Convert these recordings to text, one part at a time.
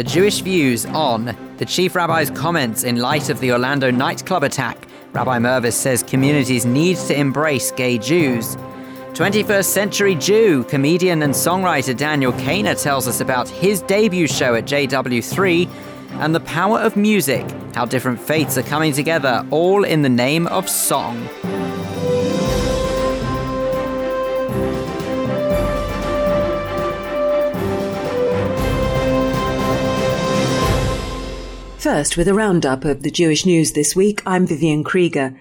the Jewish views on the chief rabbi's comments in light of the Orlando nightclub attack. Rabbi Mirvis says communities need to embrace gay Jews. 21st century Jew, comedian and songwriter Daniel Cainer tells us about his debut show at JW3 and the power of music, how different faiths are coming together, all in the name of song. First, with a roundup of the Jewish news this week, I'm Vivian Krieger.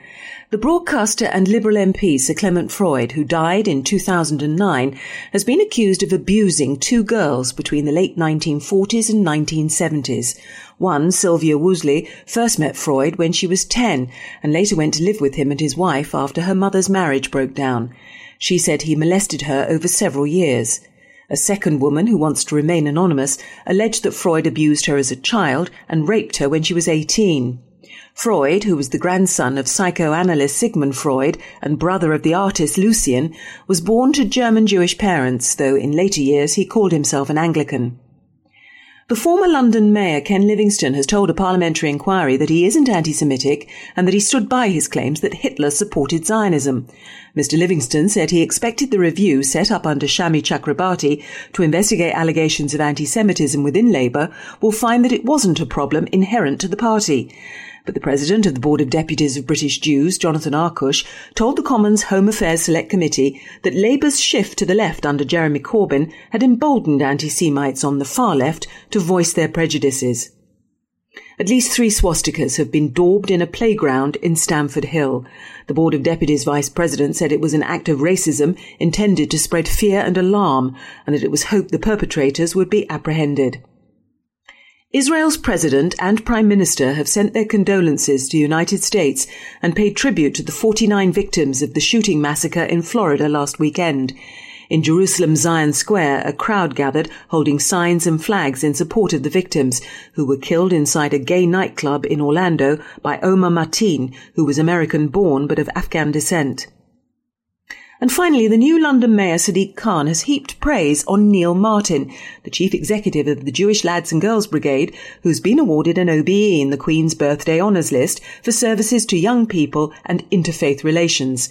The broadcaster and Liberal MP Sir Clement Freud, who died in 2009, has been accused of abusing two girls between the late 1940s and 1970s. One, Sylvia Woosley, first met Freud when she was 10 and later went to live with him and his wife after her mother's marriage broke down. She said he molested her over several years. A second woman, who wants to remain anonymous, alleged that Freud abused her as a child and raped her when she was 18. Freud, who was the grandson of psychoanalyst Sigmund Freud and brother of the artist Lucian, was born to German Jewish parents, though in later years he called himself an Anglican. The former London Mayor Ken Livingstone has told a parliamentary inquiry that he isn't anti-Semitic and that he stood by his claims that Hitler supported Zionism. Mr. Livingstone said he expected the review set up under Shami Chakrabarti to investigate allegations of anti-Semitism within Labour will find that it wasn't a problem inherent to the party. But the president of the Board of Deputies of British Jews, Jonathan Arkush, told the Commons Home Affairs Select Committee that Labour's shift to the left under Jeremy Corbyn had emboldened anti-Semites on the far left to voice their prejudices. At least three swastikas have been daubed in a playground in Stamford Hill. The Board of Deputies Vice President said it was an act of racism intended to spread fear and alarm, and that it was hoped the perpetrators would be apprehended. Israel's president and prime minister have sent their condolences to the United States and paid tribute to the 49 victims of the shooting massacre in Florida last weekend. In Jerusalem Zion Square, a crowd gathered holding signs and flags in support of the victims, who were killed inside a gay nightclub in Orlando by Omar Mateen, who was American born but of Afghan descent. And finally, the new London Mayor Sadiq Khan has heaped praise on Neil Martin, the chief executive of the Jewish Lads and Girls Brigade, who's been awarded an OBE in the Queen's Birthday Honours List for services to young people and interfaith relations.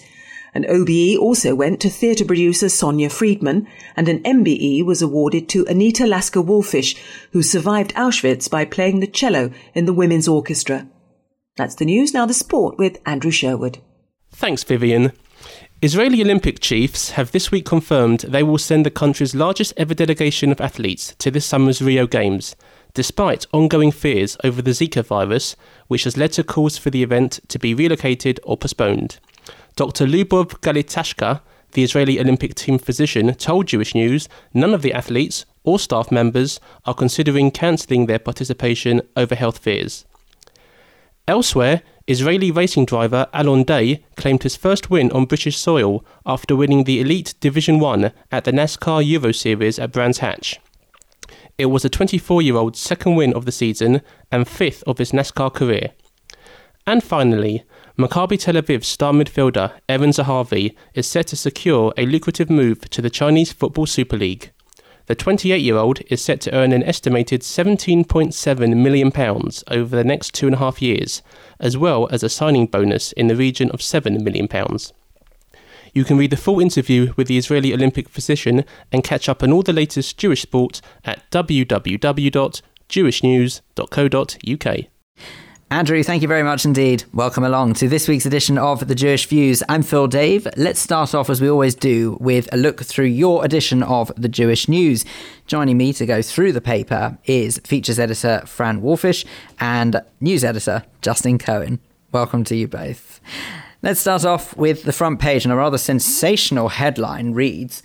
An OBE also went to theatre producer Sonia Friedman, and an MBE was awarded to Anita Lasker Wallfisch, who survived Auschwitz by playing the cello in the Women's Orchestra. That's the news. Now the sport with Andrew Sherwood. Thanks, Vivian. Israeli Olympic chiefs have this week confirmed they will send the country's largest ever delegation of athletes to this summer's Rio Games, despite ongoing fears over the Zika virus, which has led to calls for the event to be relocated or postponed. Dr. Lubov Galitashka, the Israeli Olympic team physician, told Jewish News none of the athletes or staff members are considering cancelling their participation over health fears. Elsewhere, Israeli racing driver Alon Day claimed his first win on British soil after winning the Elite Division 1 at the NASCAR Euro Series at Brands Hatch. It was a 24 year old's second win of the season and fifth of his NASCAR career. And finally, Maccabi Tel Aviv star midfielder Eran Zahavi is set to secure a lucrative move to the Chinese Football Super League. The 28 year old is set to earn an estimated £17.7 million over the next two and a half years, as well as a signing bonus in the region of £7 million. You can read the full interview with the Israeli Olympic physician and catch up on all the latest Jewish sport at www.jewishnews.co.uk. Andrew, thank you very much indeed. Welcome along to this week's edition of The Jewish Views. I'm Phil Dave. Let's start off, as we always do, with a look through your edition of The Jewish News. Joining me to go through the paper is features editor Fran Wolfisz and news editor Justin Cohen. Welcome to you both. Let's start off with the front page, and a rather sensational headline reads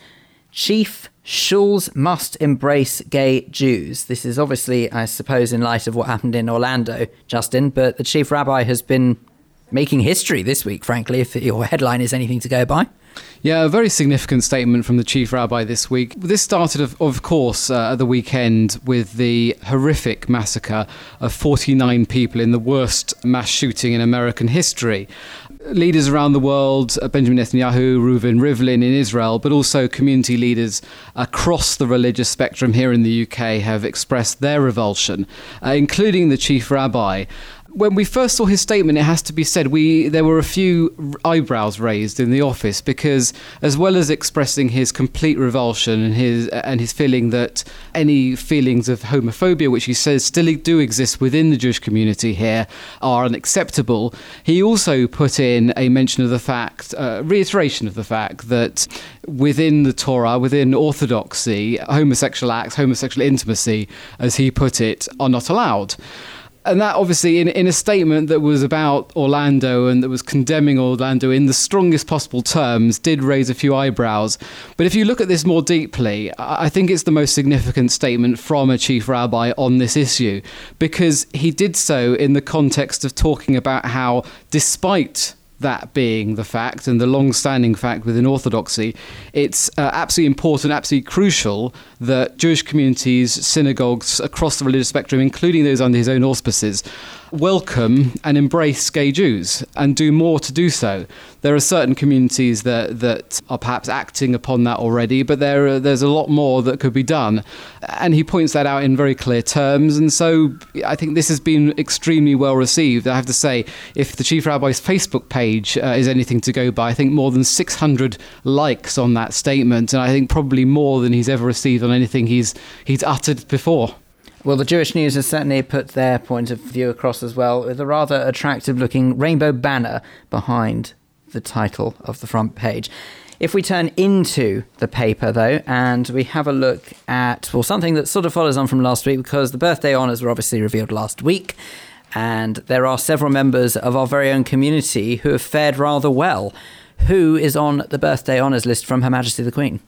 Chief Shuls must embrace gay Jews. This is obviously, I suppose, in light of what happened in Orlando, Justin, but the chief rabbi has been making history this week, frankly, if your headline is anything to go by. Yeah, a very significant statement from the chief rabbi this week. This started, of, of course, uh, at the weekend with the horrific massacre of 49 people in the worst mass shooting in American history leaders around the world, uh, Benjamin Netanyahu, Reuven Rivlin in Israel, but also community leaders across the religious spectrum here in the UK have expressed their revulsion, uh, including the chief rabbi when we first saw his statement, it has to be said we there were a few eyebrows raised in the office because, as well as expressing his complete revulsion and his and his feeling that any feelings of homophobia, which he says still do exist within the Jewish community here, are unacceptable, he also put in a mention of the fact, uh, reiteration of the fact that within the Torah, within Orthodoxy, homosexual acts, homosexual intimacy, as he put it, are not allowed and that obviously in, in a statement that was about Orlando and that was condemning Orlando in the strongest possible terms did raise a few eyebrows. But if you look at this more deeply, I think it's the most significant statement from a chief rabbi on this issue because he did so in the context of talking about how despite that being the fact and the long standing fact within Orthodoxy, it's uh, absolutely important, absolutely crucial that Jewish communities, synagogues across the religious spectrum, including those under his own auspices, welcome and embrace gay Jews and do more to do so. There are certain communities that, that are perhaps acting upon that already, but there are, there's a lot more that could be done. And he points that out in very clear terms. And so I think this has been extremely well received. I have to say, if the Chief Rabbi's Facebook page uh, is anything to go by, I think more than 600 likes on that statement. And I think probably more than he's ever received on anything he's, he's uttered before. Well, the Jewish News has certainly put their point of view across as well, with a rather attractive looking rainbow banner behind the title of the front page. If we turn into the paper, though, and we have a look at, well, something that sort of follows on from last week, because the birthday honours were obviously revealed last week, and there are several members of our very own community who have fared rather well. Who is on the birthday honours list from Her Majesty the Queen?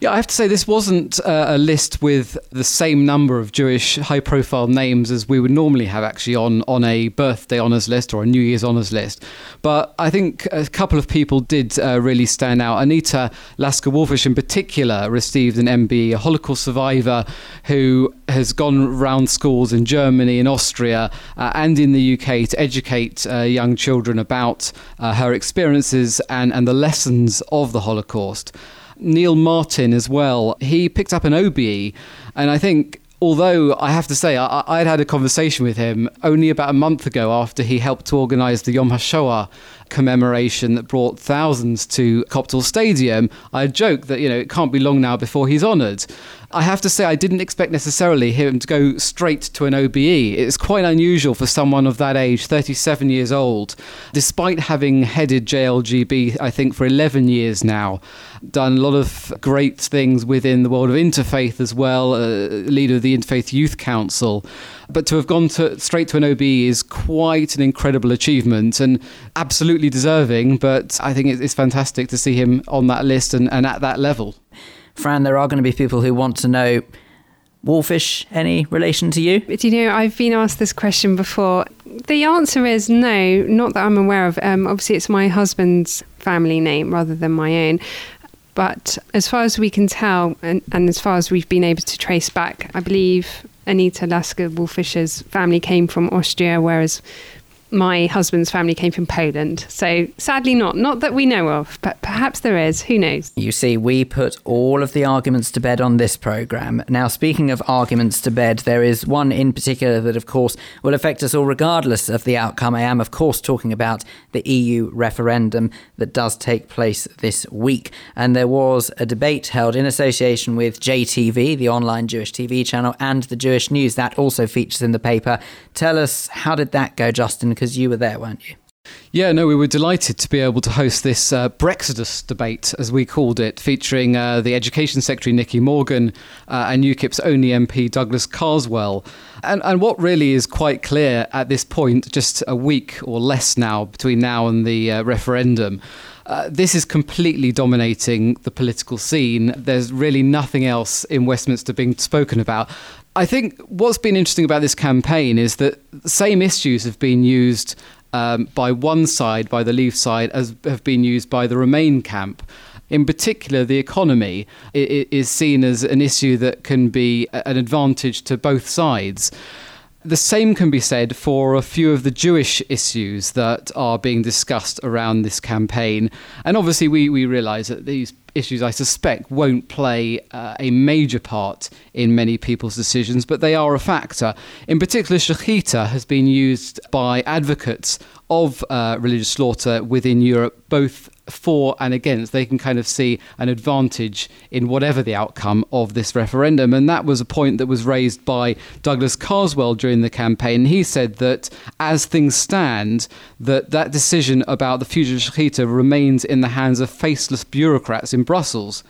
Yeah, I have to say this wasn't uh, a list with the same number of Jewish high-profile names as we would normally have actually on on a birthday honours list or a New Year's honours list. But I think a couple of people did uh, really stand out. Anita Lasker Wallfisch, in particular, received an MBE, a Holocaust survivor who has gone around schools in Germany, in Austria, uh, and in the UK to educate uh, young children about uh, her experiences and, and the lessons of the Holocaust. Neil Martin as well. He picked up an OBE, and I think although I have to say, I, would had a conversation with him only about a month ago after he helped to organise the Yom HaShoah commemoration that brought thousands to Koptal Stadium. I joked that, you know, it can't be long now before he's honoured. I have to say, I didn't expect necessarily him to go straight to an OBE. It's quite unusual for someone of that age, 37 years old, despite having headed JLGB, I think, for 11 years now, done a lot of great things within the world of interfaith as well, uh, leader of the Interfaith Youth Council. But to have gone to, straight to an OB is quite an incredible achievement and absolutely deserving. But I think it's fantastic to see him on that list and, and at that level. Fran, there are going to be people who want to know Wolfish, any relation to you? Do you know, I've been asked this question before. The answer is no, not that I'm aware of. Um, obviously, it's my husband's family name rather than my own. But as far as we can tell, and, and as far as we've been able to trace back, I believe Anita Lasker Wallfisch's family came from Austria, whereas my husband's family came from Poland. So sadly not. Not that we know of, but perhaps there is. Who knows? You see, we put all of the arguments to bed on this programme. Now, speaking of arguments to bed, there is one in particular that, of course, will affect us all regardless of the outcome. I am, of course, talking about the EU referendum that does take place this week. And there was a debate held in association with JTV, the online Jewish TV channel, and the Jewish News. That also features in the paper. Tell us, how did that go, Justin? Because you were there, weren't you? Yeah, no, we were delighted to be able to host this uh, debate, as we called it, featuring uh, the Education Secretary Nicky Morgan uh, and UKIP's only MP Douglas Carswell. And, and what really is quite clear at this point, just a week or less now between now and the uh, referendum, uh, this is completely dominating the political scene. There's really nothing else in Westminster being spoken about. I think what's been interesting about this campaign is that the same issues have been used um, by one side, by the Leave side, as have been used by the Remain camp. In particular, the economy is seen as an issue that can be an advantage to both sides. The same can be said for a few of the Jewish issues that are being discussed around this campaign. And obviously, we, we realise that these issues, I suspect, won't play uh, a major part in many people's decisions, but they are a factor. In particular, shechita has been used by advocates of uh, religious slaughter within Europe, both for and against. They can kind of see an advantage in whatever the outcome of this referendum. And that was a point that was raised by Douglas Carswell during the campaign. He said that as things stand, that that decision about the future of Shechita remains in the hands of faceless bureaucrats in Brussels.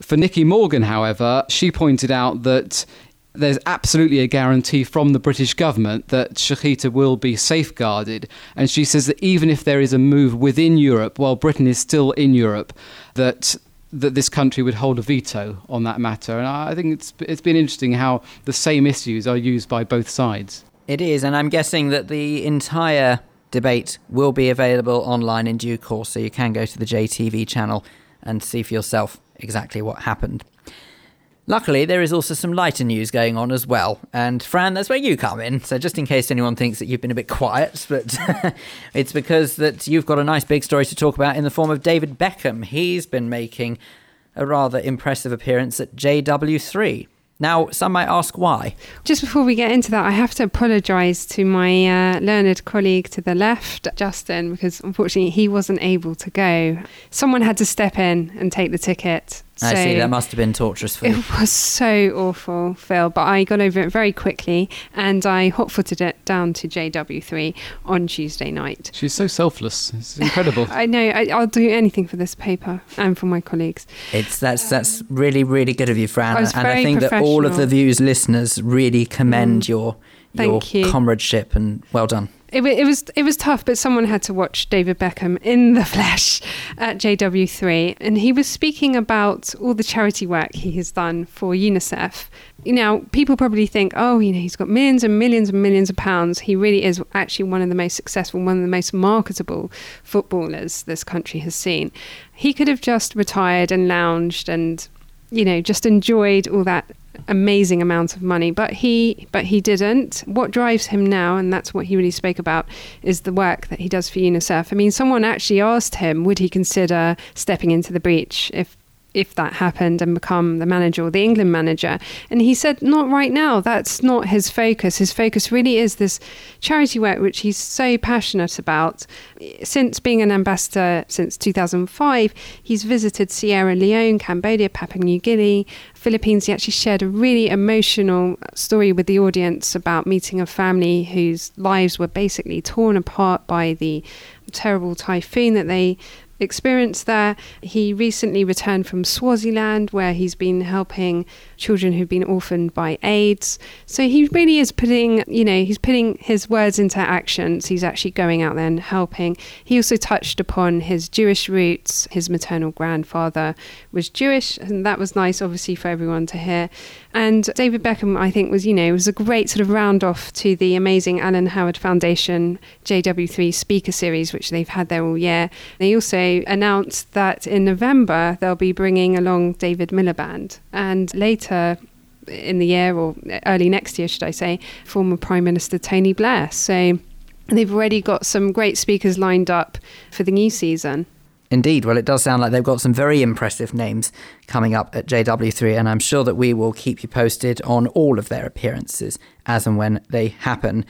For Nicky Morgan, however, she pointed out that there's absolutely a guarantee from the British government that Shechita will be safeguarded. And she says that even if there is a move within Europe, while Britain is still in Europe, that that this country would hold a veto on that matter. And I think it's it's been interesting how the same issues are used by both sides. It is, and I'm guessing that the entire debate will be available online in due course, so you can go to the JTV channel and see for yourself exactly what happened. Luckily, there is also some lighter news going on as well. And Fran, that's where you come in. So just in case anyone thinks that you've been a bit quiet, but it's because that you've got a nice big story to talk about in the form of David Beckham. He's been making a rather impressive appearance at JW3. Now, some might ask why. Just before we get into that, I have to apologise to my uh, learned colleague to the left, Justin, because unfortunately he wasn't able to go. Someone had to step in and take the ticket. I see. That must have been torturous for you. It was so awful, Phil. But I got over it very quickly, and I hot-footed it down to JW3 on Tuesday night. She's so selfless. It's incredible. I know. I, will do anything for this paper and for my colleagues. It's that's that's really really good of you, Fran. I was and I think that all of the views listeners really commend mm. your your you. comradeship and well done. It, it, was it was tough, but someone had to watch David Beckham in the flesh at JW3, and he was speaking about all the charity work he has done for UNICEF. You know, people probably think, oh, you know, he's got millions and millions and millions of pounds. He really is actually one of the most successful, one of the most marketable footballers this country has seen. He could have just retired and lounged and you know just enjoyed all that amazing amount of money but he but he didn't. What drives him now and that's what he really spoke about is the work that he does for UNICEF. I mean someone actually asked him would he consider stepping into the breach if if that happened and become the manager or the England manager. And he said, not right now. That's not his focus. His focus really is this charity work, which he's so passionate about. Since being an ambassador since 2005, he's visited Sierra Leone, Cambodia, Papua New Guinea, Philippines. He actually shared a really emotional story with the audience about meeting a family whose lives were basically torn apart by the terrible typhoon that they experience there. He recently returned from Swaziland, where he's been helping children who've been orphaned by AIDS. So he really is putting, you know, he's putting his words into actions. He's actually going out there and helping. He also touched upon his Jewish roots. His maternal grandfather was Jewish, and that was nice, obviously, for everyone to hear. And David Beckham, I think, was, you know, was a great sort of round off to the amazing Alan Howard Foundation JW3 speaker series, which they've had there all year. They also announced that in November they'll be bringing along David Miliband. And later in the year, or early next year, should I say, former Prime Minister Tony Blair. So they've already got some great speakers lined up for the new season. Indeed. Well, it does sound like they've got some very impressive names coming up at JW3, and I'm sure that we will keep you posted on all of their appearances as and when they happen.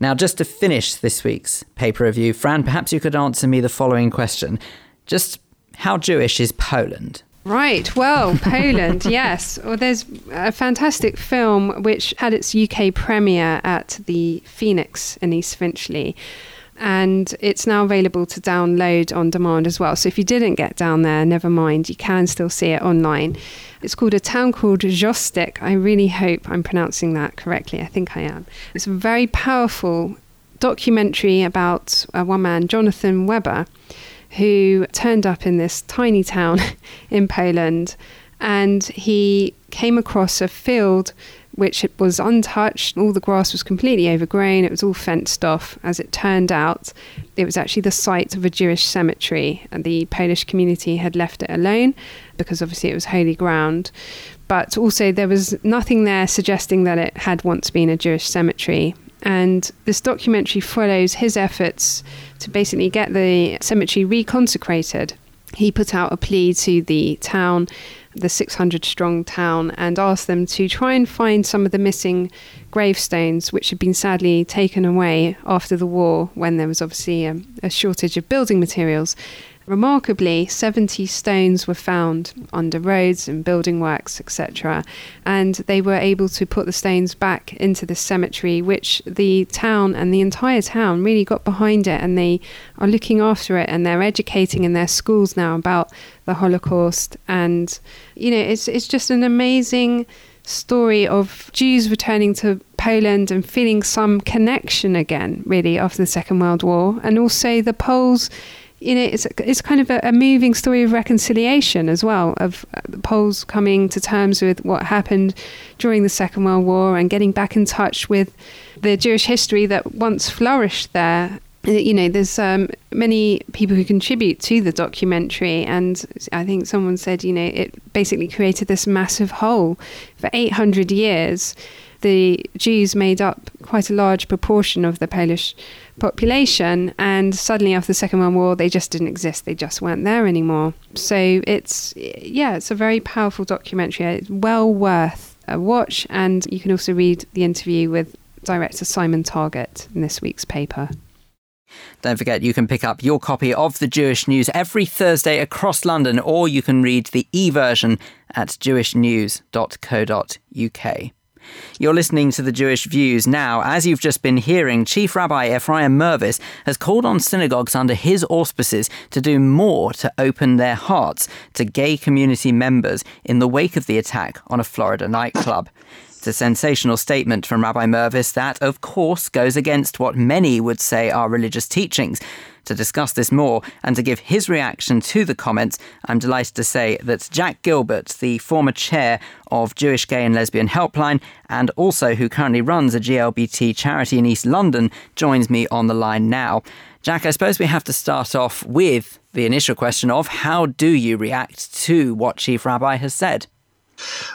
Now, just to finish this week's paper review, Fran, perhaps you could answer me the following question. Just how Jewish is Poland? Right. Well, Poland, yes. Well, there's a fantastic film which had its UK premiere at the Phoenix in East Finchley and it's now available to download on demand as well. So if you didn't get down there, never mind, you can still see it online. It's called A Town Called Brzostek. I really hope I'm pronouncing that correctly. I think I am. It's a very powerful documentary about one man, Jonathan Webber, who turned up in this tiny town in Poland and he came across a field which it was untouched. All the grass was completely overgrown. It was all fenced off. As it turned out, it was actually the site of a Jewish cemetery, and the Polish community had left it alone. because obviously it was holy ground. But also, there was nothing there suggesting that it had once been a Jewish cemetery. And this documentary follows his efforts to basically get the cemetery reconsecrated. He put out a plea to the town, the 600 strong town, and asked them to try and find some of the missing gravestones, which had been sadly taken away after the war when there was obviously a, a shortage of building materials. Remarkably, 70 stones were found under roads and building works, etc. And they were able to put the stones back into the cemetery, which the town and the entire town really got behind it. And they are looking after it and they're educating in their schools now about the Holocaust. And, you know, it's, it's just an amazing story of Jews returning to Poland and feeling some connection again, really, after the Second World War. And also the Poles you know, it's it's kind of a, a, moving story of reconciliation as well, of uh, the Poles coming to terms with what happened during the Second World War and getting back in touch with the Jewish history that once flourished there. Uh, you know, there's um, many people who contribute to the documentary, and I think someone said, you know, it basically created this massive hole for 800 years. The Jews made up quite a large proportion of the Polish population and suddenly after the second world war they just didn't exist. They just weren't there anymore. So it's yeah it's a very powerful documentary. It's well worth a watch and you can also read the interview with director simon Target in this week's paper. Don't forget, you can pick up your copy of the Jewish News every Thursday across London, or you can read the e version at jewishnews.co.uk. You're listening to the Jewish Views now. As you've just been hearing, Chief Rabbi Ephraim Mirvis has called on synagogues under his auspices to do more to open their hearts to gay community members in the wake of the attack on a Florida nightclub. It's a sensational statement from Rabbi Mirvis that, of course, goes against what many would say are religious teachings. To discuss this more and to give his reaction to the comments, I'm delighted to say that Jack Gilbert, the former chair of Jewish Gay and Lesbian Helpline and also who currently runs a GLBT charity in East London, joins me on the line now. Jack, I suppose we have to start off with the initial question of how do you react to what Chief Rabbi has said?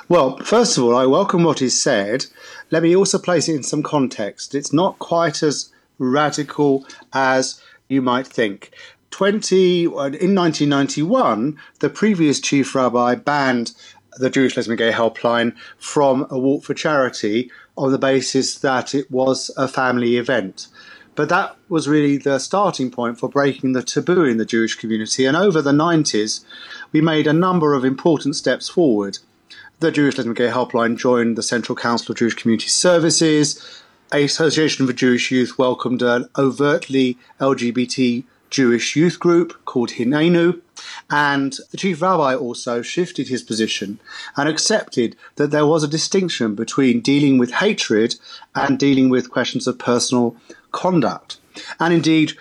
Well, first of all, I welcome what he said. Let me also place it in some context. It's not quite as radical as you might think. 20 in 1991, the previous chief rabbi banned the Jewish Lesbian Gay Helpline from a walk for charity on the basis that it was a family event. But that was really the starting point for breaking the taboo in the Jewish community. And over the 90s, we made a number of important steps forward. The Jewish Lesbian Gay Helpline joined the Central Council of Jewish Community Services Association for Jewish Youth welcomed an overtly LGBT Jewish youth group called Hinenu, and the chief rabbi also shifted his position and accepted that there was a distinction between dealing with hatred and dealing with questions of personal conduct. And indeed,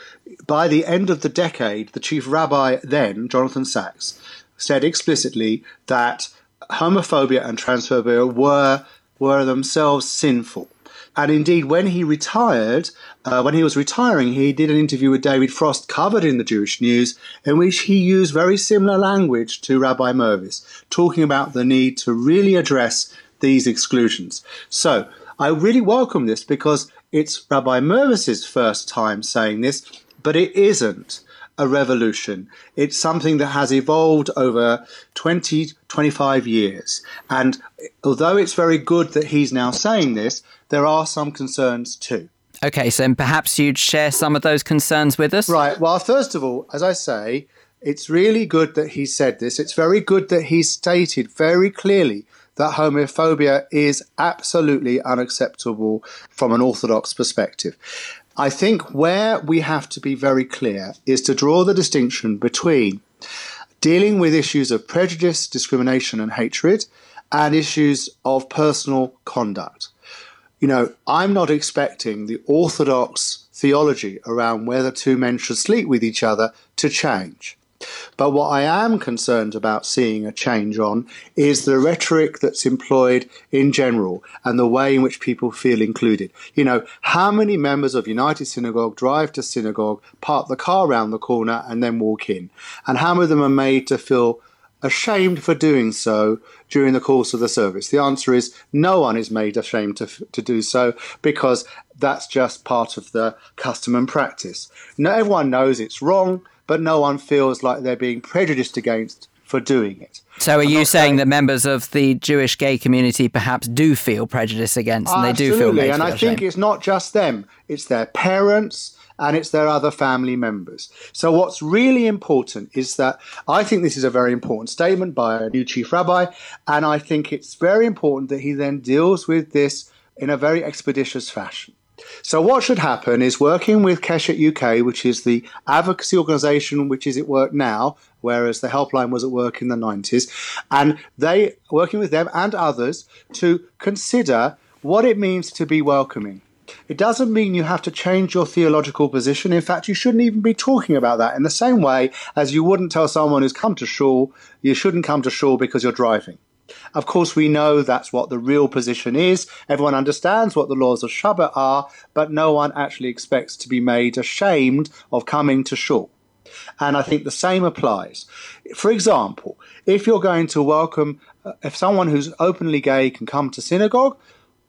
by the end of the decade, the chief rabbi then, Jonathan Sacks, said explicitly that homophobia and transphobia were, were themselves sinful. And indeed, when he retired, uh, when he was retiring, he did an interview with David Frost, covered in the Jewish News, in which he used very similar language to Rabbi Mirvis, talking about the need to really address these exclusions. So I really welcome this because it's Rabbi Mirvis's first time saying this, but it isn't a revolution. It's something that has evolved over 20, 25 years. And although it's very good that he's now saying this, there are some concerns too. Okay, so perhaps you'd share some of those concerns with us? Right. Well, first of all, as I say, it's really good that he said this. It's very good that he stated very clearly that homophobia is absolutely unacceptable from an Orthodox perspective. I think where we have to be very clear is to draw the distinction between dealing with issues of prejudice, discrimination, and hatred, and issues of personal conduct. You know, I'm not expecting the orthodox theology around whether two men should sleep with each other to change. But what I am concerned about seeing a change on is the rhetoric that's employed in general and the way in which people feel included. You know, how many members of United Synagogue drive to synagogue, park the car around the corner, and then walk in? And how many of them are made to feel ashamed for doing so during the course of the service? The answer is no one is made ashamed to, to do so because that's just part of the custom and practice. Not everyone knows it's wrong, but no one feels like they're being prejudiced against for doing it. So, are I'm you saying, saying, that members of the Jewish gay community perhaps do feel prejudice against, and Absolutely. they do feel? Absolutely, and I think it's not just them; it's their parents and it's their other family members. So, what's really important is that I think this is a very important statement by a new chief rabbi, and I think it's very important that he then deals with this in a very expeditious fashion. So, what should happen is working with Keshet UK, which is the advocacy organisation which is at work now, whereas the helpline was at work in the 90s, and they working with them and others to consider what it means to be welcoming. It doesn't mean you have to change your theological position. In fact, you shouldn't even be talking about that in the same way as you wouldn't tell someone who's come to shul, you shouldn't come to shul because you're driving. Of course, we know that's what the real position is. Everyone understands what the laws of Shabbat are, but no one actually expects to be made ashamed of coming to shul. And I think the same applies. For example, if you're going to welcome, uh, if someone who's openly gay can come to synagogue,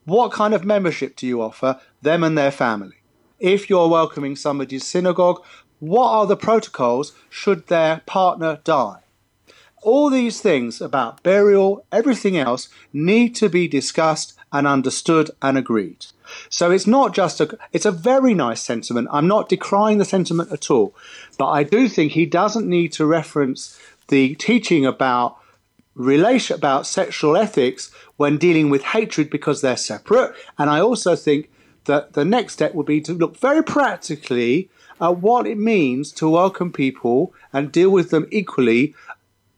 what kind of membership do you offer them and their family? If you're welcoming somebody's synagogue, what are the protocols should their partner die? All these things about burial, everything else, need to be discussed and understood and agreed. So it's not just a, it's a very nice sentiment. I'm not decrying the sentiment at all. But I do think he doesn't need to reference the teaching about relation about sexual ethics when dealing with hatred because they're separate. And I also think that the next step would be to look very practically at what it means to welcome people and deal with them equally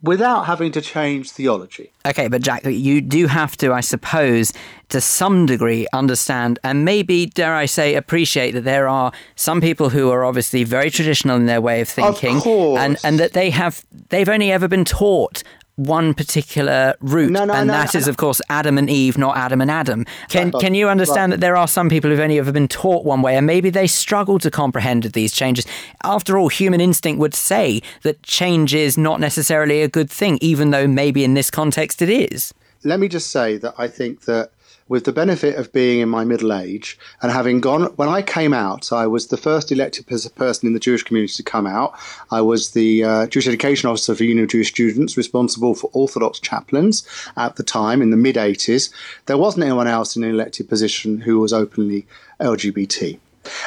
without having to change theology. Okay, but Jack, you do have to, I suppose, to some degree understand and maybe, dare I say, appreciate that there are some people who are obviously very traditional in their way of thinking. Of and, and that they have they've only ever been taught one particular route, no, no, and no, that is, of course, Adam and Eve, not Adam and Adam. Can right, can you understand right. that there are some people who've only ever been taught one way, and maybe they struggle to comprehend these changes? After all, human instinct would say that change is not necessarily a good thing, even though maybe in this context it is. Let me just say that I think that with the benefit of being in my middle age and having gone, when I came out, I was the first elected person in the Jewish community to come out. I was the uh, Jewish Education Officer for Union of Jewish Students, responsible for Orthodox chaplains at the time in the mid 80s. There wasn't anyone else in an elected position who was openly LGBT.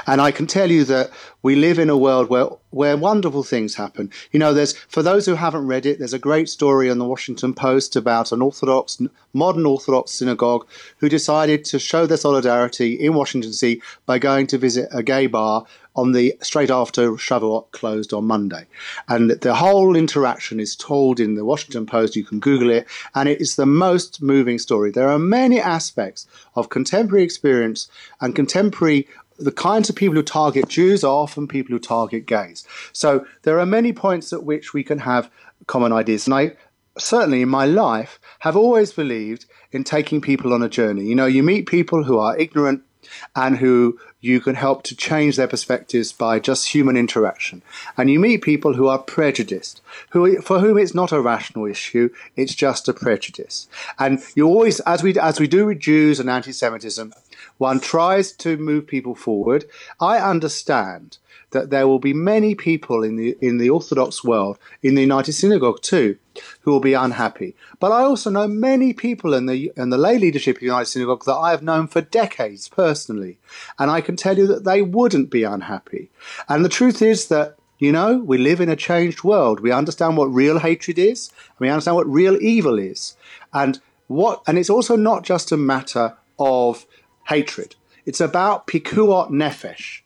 And I can tell you that we live in a world where where wonderful things happen. You know, there's for those who haven't read it, there's a great story in the Washington Post about an Orthodox, modern Orthodox synagogue who decided to show their solidarity in Washington D.C. by going to visit a gay bar on the straight after Shavuot closed on Monday, and the whole interaction is told in the Washington Post. You can Google it, and it is the most moving story. There are many aspects of contemporary experience and contemporary the kinds of people who target Jews are often people who target gays. So there are many points at which we can have common ideas. And I certainly in my life have always believed in taking people on a journey. You know, you meet people who are ignorant and who you can help to change their perspectives by just human interaction. And you meet people who are prejudiced, who for whom it's not a rational issue, it's just a prejudice. And you always, as we as we do with Jews and anti-Semitism, one tries to move people forward. I understand that there will be many people in the in the Orthodox world, in the United Synagogue too, who will be unhappy. But I also know many people in the in the lay leadership of the United Synagogue that I have known for decades personally, and I can tell you that they wouldn't be unhappy. And the truth is that you know we live in a changed world. We understand what real hatred is. We understand what real evil is, and what and it's also not just a matter of hatred. It's about pikuach nefesh.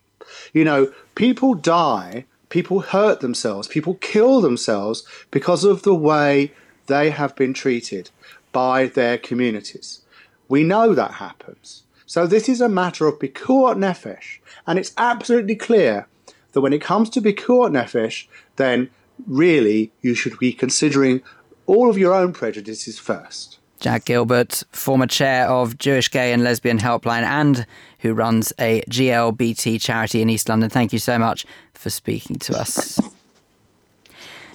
You know, people die, people hurt themselves, people kill themselves because of the way they have been treated by their communities. We know that happens. So this is a matter of pikuach nefesh, and it's absolutely clear that when it comes to pikuach nefesh, then really you should be considering all of your own prejudices first. Jack Gilbert, former chair of Jewish Gay and Lesbian Helpline and who runs a GLBT charity in East London. Thank you so much for speaking to us.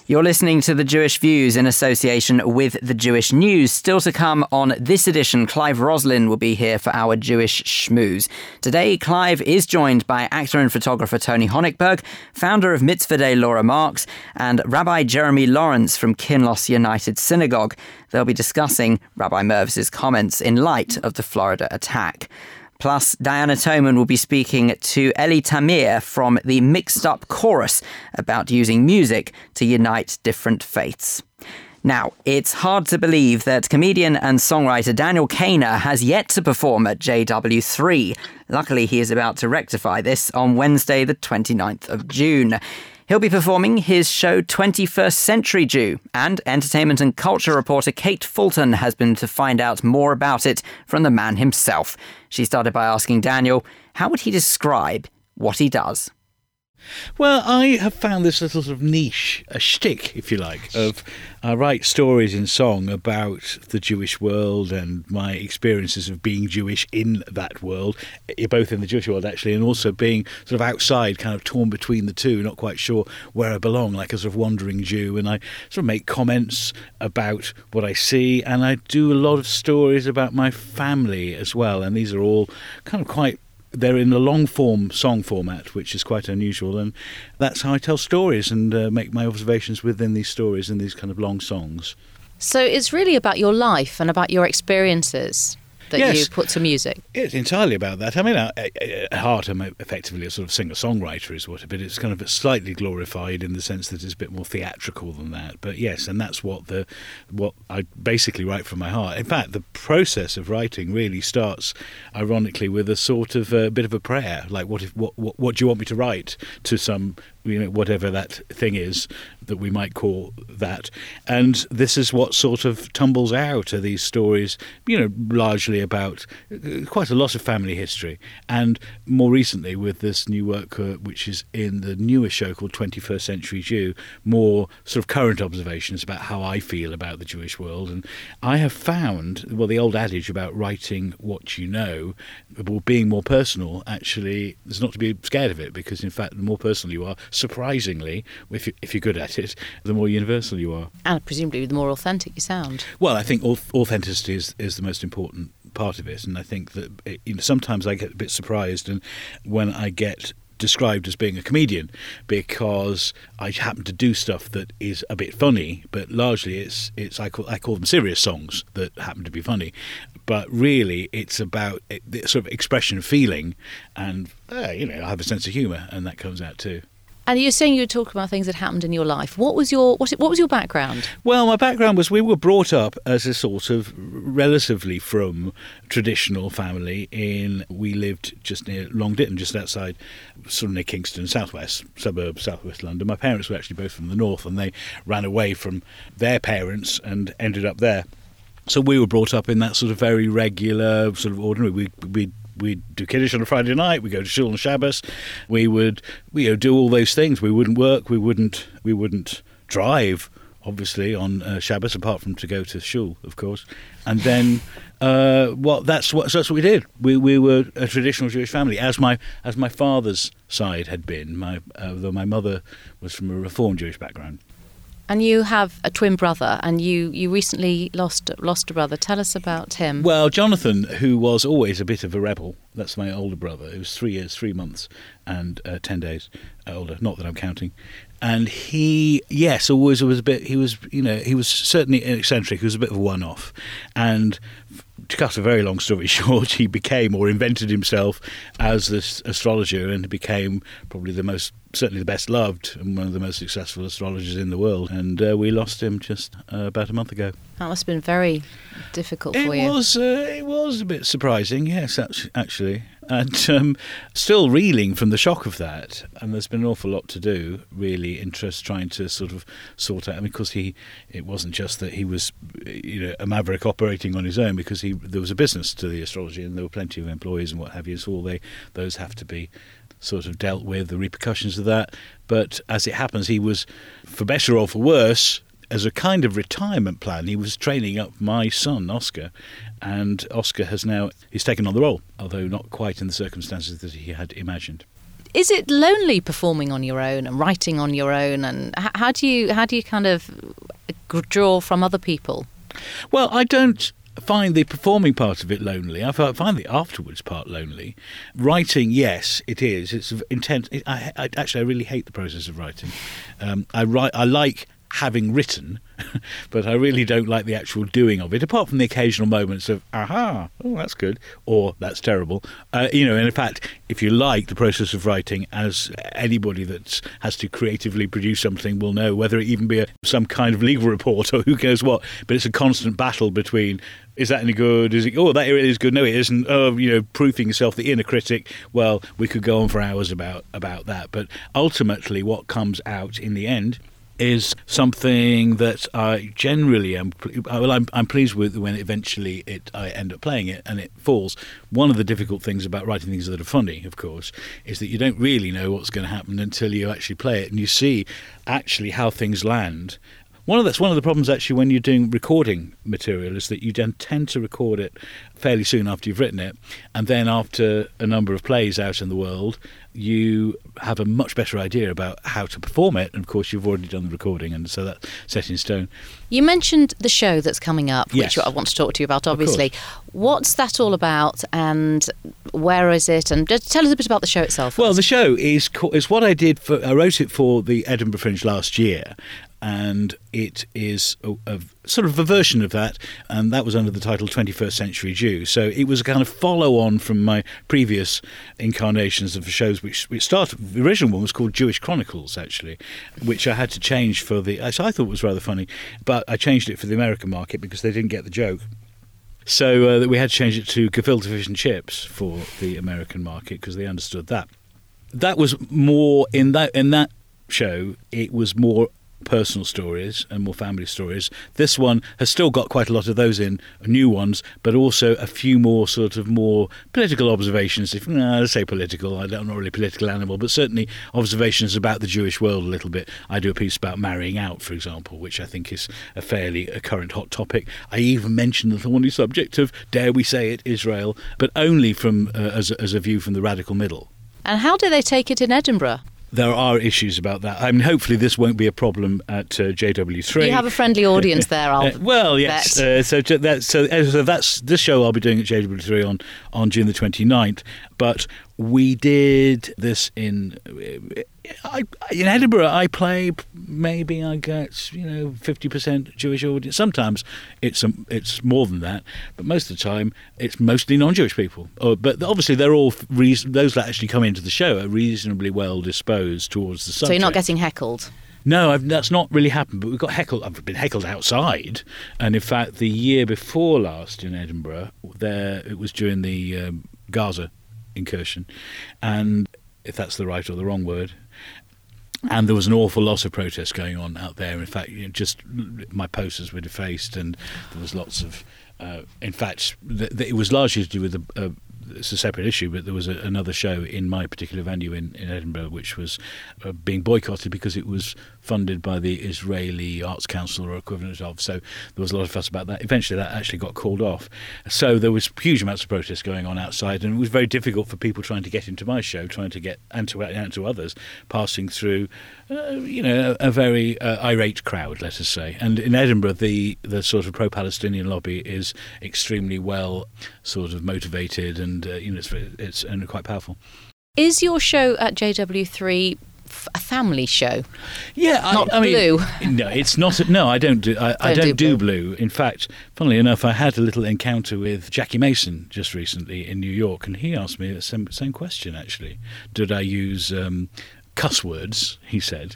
You're listening to the Jewish Views in association with the Jewish News. Still to come on this edition, Clive Roslin will be here for our Jewish schmooze. Today, Clive is joined by actor and photographer Tony Honigberg, founder of Mitzvah Day Laura Marks, and Rabbi Jeremy Lawrence from Kinloss United Synagogue. They'll be discussing Rabbi Mirvis's comments in light of the Florida attack. Plus, Diana Toman will be speaking to Eli Tamir from the Mixed Up Chorus about using music to unite different faiths. Now, it's hard to believe that comedian and songwriter Daniel Cainer has yet to perform at JW3. Luckily, he is about to rectify this on Wednesday, the 29th of June. He'll be performing his show 21st Century Jew, and entertainment and culture reporter Kate Fulton has been to find out more about it from the man himself. She started by asking Daniel, how would he describe what he does? Well, I have found this little sort of niche, a shtick, if you like, of I uh, write stories in song about the Jewish world and my experiences of being Jewish in that world, both in the Jewish world actually, and also being sort of outside, kind of torn between the two, not quite sure where I belong, like a sort of wandering Jew. And I sort of make comments about what I see, and I do a lot of stories about my family as well. And these are all kind of quite they're in a long form song format, which is quite unusual, and that's how I tell stories and uh, make my observations within these stories in these kind of long songs. So it's really about your life and about your experiences that Yes. you put to music. It's entirely about that. I mean, at, at heart, I'm effectively a sort of singer-songwriter, is what, but it's kind of slightly glorified in the sense that it's a bit more theatrical than that. But yes, and that's what the what I basically write from my heart. In fact, the process of writing really starts, ironically, with a sort of a bit of a prayer, like what if what what, what do you want me to write to some you know whatever that thing is that we might call that. And this is what sort of tumbles out are these stories you know largely about uh, quite a lot of family history. And more recently with this new work uh, which is in the newer show called 21st Century Jew more sort of current observations about how I feel about the Jewish world. And I have found well the old adage about writing what you know or being more personal actually there's not to be scared of it because in fact the more personal you are surprisingly if, you, if you're good at it the more universal you are And presumably the more authentic you sound. well i think authenticity is, is the most important part of it and i think that it, you know sometimes i get a bit surprised and when i get described as being a comedian because I happen to do stuff that is a bit funny, but largely it's it's I call I call them serious songs that happen to be funny, but really it's about it, the sort of expression of feeling, and uh, you know I have a sense of humour, and that comes out too. And you're saying you were talking about things that happened in your life. What was your what, what was your background? Well, my background was we were brought up as a sort of relatively from traditional family. In we lived just near Long Ditton, just outside, sort of near Kingston, southwest suburb, southwest London. My parents were actually both from the north, and they ran away from their parents and ended up there. So we were brought up in that sort of very regular, sort of ordinary. We we we'd do kiddush on a Friday night. We go to shul on Shabbos. We would you know, do all those things. We wouldn't work. We wouldn't we wouldn't drive. Obviously on uh, Shabbos, apart from to go to shul, of course, and then, uh, well, that's what so that's what we did. We we were a traditional Jewish family, as my as my father's side had been. My uh, though my mother was from a Reform Jewish background. And you have a twin brother, and you, you recently lost lost a brother. Tell us about him. Well, Jonathan, who was always a bit of a rebel, that's my older brother. He was three years, three months, and uh, ten days older. Not that I'm counting. And he, yes, always was a bit. He was, you know, he was certainly eccentric. He was a bit of a one-off, and to cut a very long story short, he became or invented himself as this astrologer and became probably the most, certainly the best loved and one of the most successful astrologers in the world. And uh, we lost him just uh, about a month ago. that must have been very difficult It for you. was, uh, it was a bit surprising, yes, actually, and um, still reeling from the shock of that. And there's been an awful lot to do, really, in just trying to sort of sort out. I mean, because he, it wasn't just that he was, you know, a maverick operating on his own, because he there was a business to the astrology, and there were plenty of employees and what have you. So all they those have to be sort of dealt with the repercussions of that. But as it happens, he was, for better or for worse, as a kind of retirement plan, he was training up my son, Oscar, and Oscar has now he's taken on the role, although not quite in the circumstances that he had imagined. is it lonely performing on your own and writing on your own? And how do you how do you kind of draw from other people? Well, I don't find the performing part of it lonely. I find the afterwards part lonely. Writing, yes, it is. It's intense. I, I, actually, I really hate the process of writing. Um, I write. I like having written, but I really don't like the actual doing of it, apart from the occasional moments of, aha, oh, that's good, or that's terrible. Uh, you know, and in fact, if you like the process of writing, as anybody that has to creatively produce something will know, whether it even be a, some kind of legal report or who cares what, but it's a constant battle between is that any good? Is it? Oh, that is good. No, it isn't. Oh, you know, proofing yourself the inner critic. Well, we could go on for hours about about that, but ultimately, what comes out in the end is something that I generally am. Well, I'm, I'm pleased with when eventually it I end up playing it and it falls. One of the difficult things about writing things that are funny, of course, is that you don't really know what's going to happen until you actually play it and you see actually how things land. One of that's one of the problems actually when you're doing recording material is that you tend to record it fairly soon after you've written it, and then after a number of plays out in the world, you have a much better idea about how to perform it. And of course, you've already done the recording, and so that's set in stone. You mentioned the show that's coming up, yes. which I want to talk to you about, obviously. What's that all about, and where is it? And just tell us a bit about the show itself. Well, the show is is what I did for. I wrote it for the Edinburgh Fringe last year, and it is a, a, sort of a version of that, and that was under the title 21st Century Jew. So it was a kind of follow on from my previous incarnations of the shows, which, which started, the original one was called Jewish Chronicles, actually, which I had to change for the, I thought was rather funny, but I changed it for the American market because they didn't get the joke. So uh, we had to change it to gefilte fish and chips for the American market because they understood that. That was more in that in that show. It was more personal stories and more family stories. This one has still got quite a lot of those in, new ones, but also a few more sort of more political observations. If no, I say political, I'm not really a political animal, but certainly observations about the Jewish world a little bit. I do a piece about marrying out, for example, which I think is a fairly a current hot topic. I even mention the thorny subject of, dare we say it, Israel, but only from uh, as, as a view from the radical middle. And how do they take it in Edinburgh? There are issues about that. I mean, hopefully this won't be a problem at uh, JW3. You have a friendly audience there, I'll uh, Well, yes. Uh, so, that, so, uh, so that's this show I'll be doing at JW3 on, on June the 29th. But we did this in I, in Edinburgh. I play maybe I get you know fifty percent Jewish audience. Sometimes it's um, it's more than that, but most of the time it's mostly non-Jewish people. Oh, but obviously they're all reason, those that actually come into the show are reasonably well disposed towards the subject. So you're not getting heckled. No, I've, that's not really happened. But we've got heckled. I've been heckled outside, and in fact, the year before last in Edinburgh, there it was during the um, Gaza incursion, and if that's the right or the wrong word. And there was an awful lot of protest going on out there. In fact, you know, just my posters were defaced, and there was lots of. Uh, in fact, th- th- it was largely to do with the. Uh, it's a separate issue, but there was a, another show in my particular venue in, in Edinburgh which was uh, being boycotted because it was funded by the Israeli Arts Council or equivalent of. So there was a lot of fuss about that. Eventually, that actually got called off. So there was huge amounts of protests going on outside, and it was very difficult for people trying to get into my show, trying to get and to and to others, passing through, uh, you know, a, a very uh, irate crowd, let us say. And in Edinburgh, the the sort of pro-Palestinian lobby is extremely well sort of motivated, and uh, you know, it's it's and quite powerful. Is your show at JW3 a family show. Yeah, not I, I blue. Mean, no, it's not. A, no, I don't do. I don't, I don't do, do blue. blue. In fact, funnily enough, I had a little encounter with Jackie Mason just recently in New York, and he asked me the same, same question. Actually, did I use um, cuss words? He said,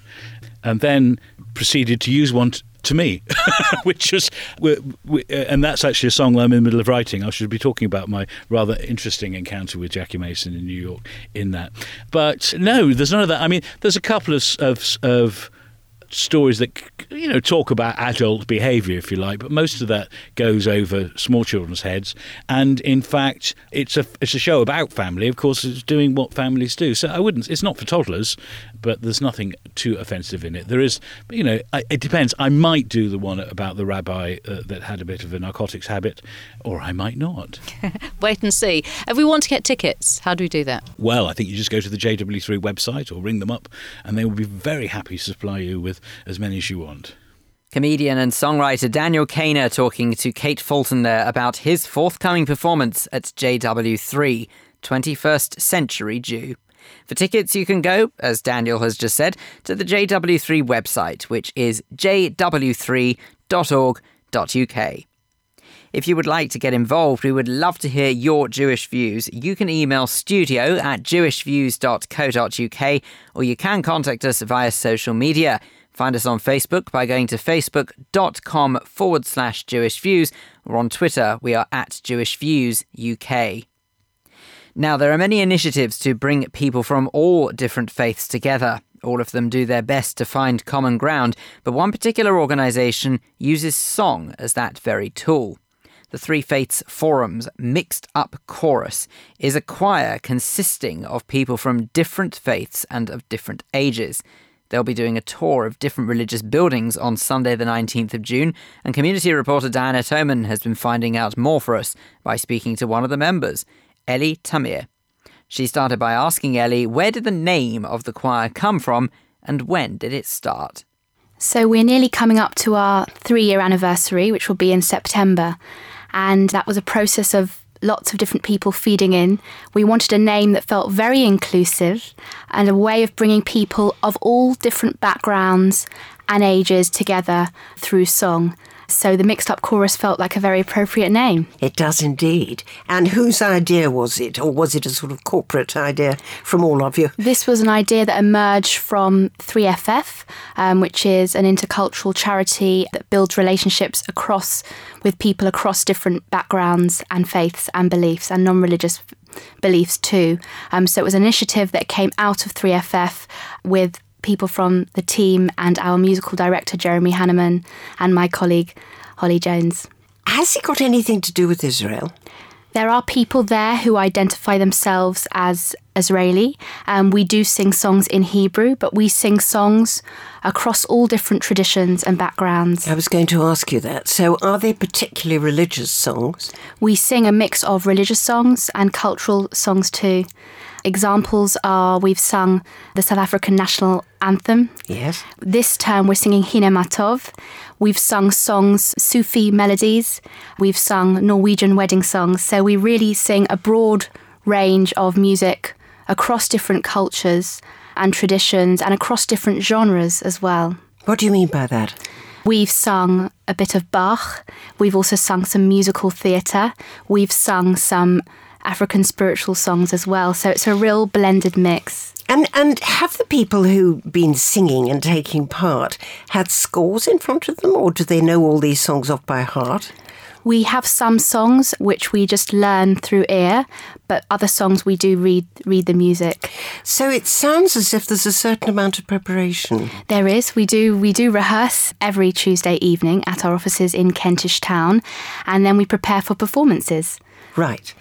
and then proceeded to use one. T- to me, which is, uh, and that's actually a song I'm in the middle of writing. I should be talking about my rather interesting encounter with Jackie Mason in New York in that. But no, there's none of that. I mean, there's a couple of, of, of stories that you know talk about adult behaviour, if you like, but most of that goes over small children's heads. And in fact, it's a it's a show about family. Of course, it's doing what families do. So I wouldn't. It's not for toddlers, but there's nothing too offensive in it. There is, you know, I, it depends. I might do the one about the rabbi uh, that had a bit of a narcotics habit, or I might not. Wait and see. If we want to get tickets, how do we do that? Well, I think you just go to the JW3 website or ring them up, and they will be very happy to supply you with as many as you want. Comedian and songwriter Daniel Cainer talking to Kate Fulton there about his forthcoming performance at JW3, 21st Century Jew. For tickets, you can go, as Daniel has just said, to the JW3 website, which is jw3.org.uk. If you would like to get involved, we would love to hear your Jewish views. You can email studio at jewishviews.co.uk or you can contact us via social media. Find us on Facebook by going to facebook.com forward slash Jewish Views or on Twitter, we are at Jewish Views UK. Now, there are many initiatives to bring people from all different faiths together. All of them do their best to find common ground, but one particular organisation uses song as that very tool. The Three Faiths Forum's Mixed Up Chorus is a choir consisting of people from different faiths and of different ages. They'll be doing a tour of different religious buildings on Sunday, the 19th of June, and community reporter Diana Toman has been finding out more for us by speaking to one of the members, Ellie Tamir. She started by asking Ellie where did the name of the choir come from and when did it start? So we're nearly coming up to our three year anniversary, which will be in September. And that was a process of lots of different people feeding in. We wanted a name that felt very inclusive and a way of bringing people of all different backgrounds and ages together through song. So the mixed up chorus felt like a very appropriate name. It does indeed. And whose idea was it? Or was it a sort of corporate idea from all of you? This was an idea that emerged from 3FF, um, which is an intercultural charity that builds relationships across with people across different backgrounds and faiths and beliefs and non religious beliefs too. Um, so it was an initiative that came out of 3FF with people from the team and our musical director, Jeremy Hanneman, and my colleague, Holly Jones. Has he got anything to do with Israel? There are people there who identify themselves as Israeli. Um, we do sing songs in Hebrew, but we sing songs across all different traditions and backgrounds. I was going to ask you that. So, are they particularly religious songs? We sing a mix of religious songs and cultural songs too. Examples are we've sung the South African national anthem. Yes. This term we're singing Hine Matov. We've sung songs, Sufi melodies. We've sung Norwegian wedding songs. So we really sing a broad range of music across different cultures and traditions and across different genres as well. What do you mean by that? We've sung a bit of Bach. We've also sung some musical theatre. We've sung some African spiritual songs as well. So it's a real blended mix. And and have the people who've been singing and taking part had scores in front of them, or do they know all these songs off by heart? We have some songs which we just learn through ear, but other songs we do read read the music. So it sounds as if there's a certain amount of preparation. There is. We do we do rehearse every Tuesday evening at our offices in Kentish Town, and then we prepare for performances. Right.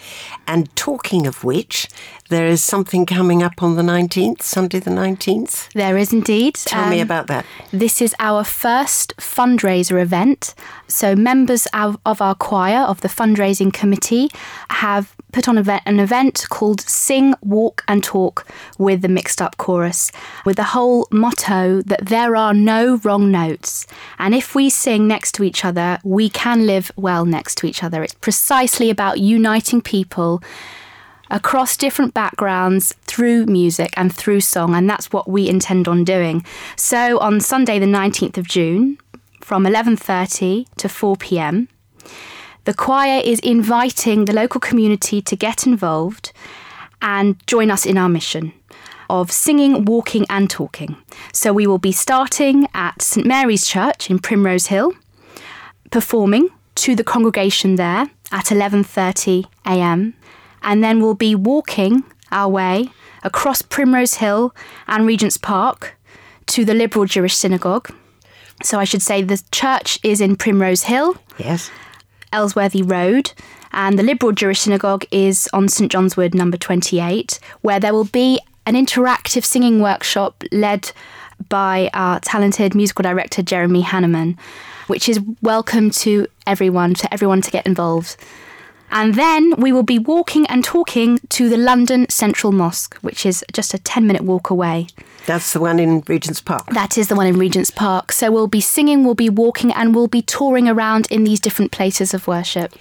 And talking of which, there is something coming up on the 19th, Sunday the 19th. There is indeed. Tell um, me about that. This is our first fundraiser event. So, members of, of our choir, of the fundraising committee, have put on an event called Sing, Walk and Talk with the Mixed Up Chorus, with the whole motto that there are no wrong notes. And if we sing next to each other, we can live well next to each other. It's precisely about uniting people across different backgrounds through music and through song, and that's what we intend on doing. So on Sunday the 19th of June, from 11:30 to 4 p.m., the choir is inviting the local community to get involved and join us in our mission of singing, walking, and talking. So we will be starting at St Mary's Church in Primrose Hill, performing to the congregation there at 11:30 a.m. and then we'll be walking our way across Primrose Hill and Regent's Park to the Liberal Jewish Synagogue. So I should say the church is in Primrose Hill. Yes. Elsworthy Road, and the Liberal Jewish Synagogue is on St John's Wood number 28, where there will be an interactive singing workshop led by our talented musical director Jeremy Hanneman, which is welcome to everyone, to everyone to get involved. And then we will be walking and talking to the London Central Mosque, which is just a 10 minute walk away. That's the one in Regent's Park. That is the one in Regent's Park. So we'll be singing, we'll be walking, and we'll be touring around in these different places of worship.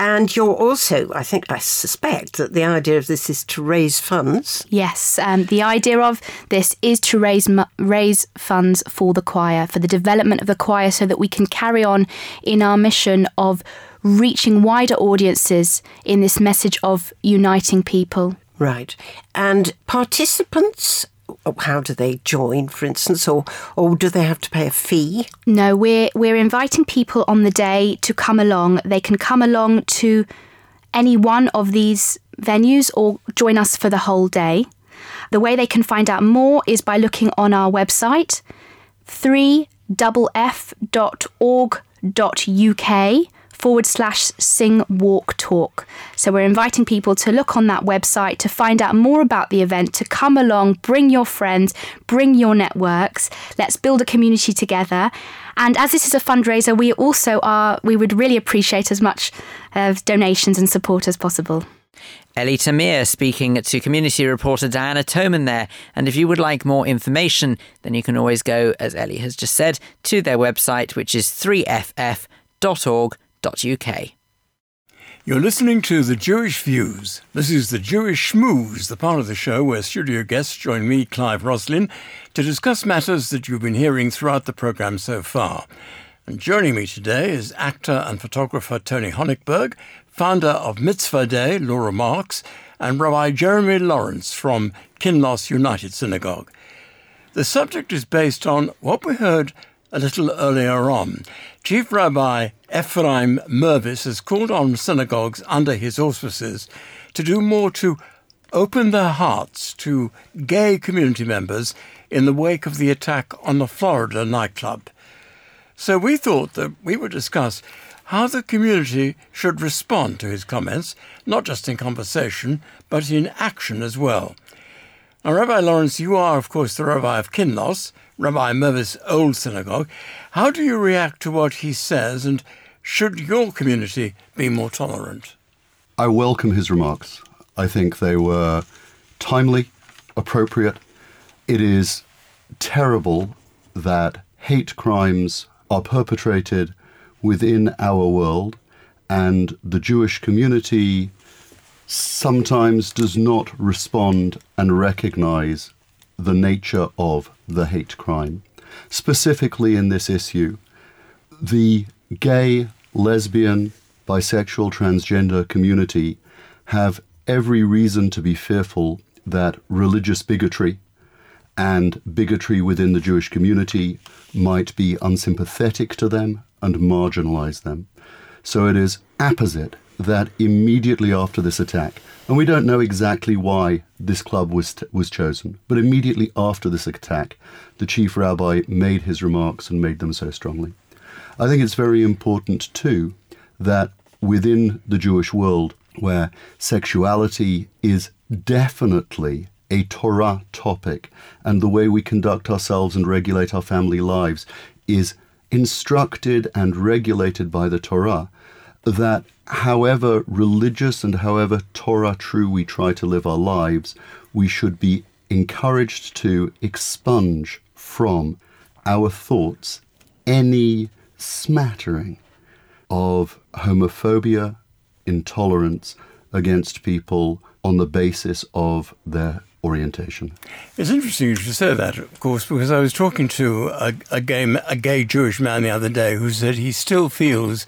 And you're also, I think, I suspect that the idea of this is to raise funds. Yes, um, the idea of this is to raise raise funds for the choir, for the development of the choir, so that we can carry on in our mission of reaching wider audiences in this message of uniting people. Right. And participants Oh, how do they join, for instance, or or do they have to pay a fee? No, we're we're inviting people on the day to come along. They can come along to any one of these venues or join us for the whole day. The way they can find out more is by looking on our website, 3ff.org.uk forward slash sing walk talk. So we're inviting people to look on that website to find out more about the event, to come along, bring your friends, bring your networks. Let's build a community together. And as this is a fundraiser, we also are, we would really appreciate as much of donations and support as possible. Ellie Tamir speaking to community reporter Diana Toman there. And if you would like more information, then you can always go, as Ellie has just said, to their website, which is 3ff.org you're listening to The Jewish Views. This is the Jewish Schmooze, the part of the show where studio guests join me, Clive Roslin, to discuss matters that you've been hearing throughout the programme so far. And joining me today is actor and photographer Tony Honigberg, founder of Mitzvah Day, Laura Marks, and Rabbi Jeremy Lawrence from Kinloss United Synagogue. The subject is based on what we heard a little earlier on. Chief Rabbi Ephraim Mirvis has called on synagogues under his auspices to do more to open their hearts to gay community members in the wake of the attack on the Florida nightclub. So we thought that we would discuss how the community should respond to his comments, not just in conversation, but in action as well. Now, Rabbi Lawrence, you are, of course, the rabbi of Kinloss, Rabbi Mirvis' old synagogue. How do you react to what he says, and should your community be more tolerant? I welcome his remarks. I think they were timely, appropriate. It is terrible that hate crimes are perpetrated within our world, and the Jewish community sometimes does not respond and recognize the nature of the hate crime. Specifically in this issue, the gay, lesbian, bisexual, transgender community have every reason to be fearful that religious bigotry and bigotry within the Jewish community might be unsympathetic to them and marginalize them. So it is apposite that immediately after this attack, and we don't know exactly why this club was, t- was chosen, but immediately after this attack, the chief rabbi made his remarks and made them so strongly. I think it's very important, too, that within the Jewish world, where sexuality is definitely a Torah topic, and the way we conduct ourselves and regulate our family lives is instructed and regulated by the Torah, that however religious and however Torah true we try to live our lives, we should be encouraged to expunge from our thoughts any smattering of homophobia, intolerance against people on the basis of their orientation. It's interesting you should say that, of course, because I was talking to a, a, gay, a gay Jewish man the other day who said he still feels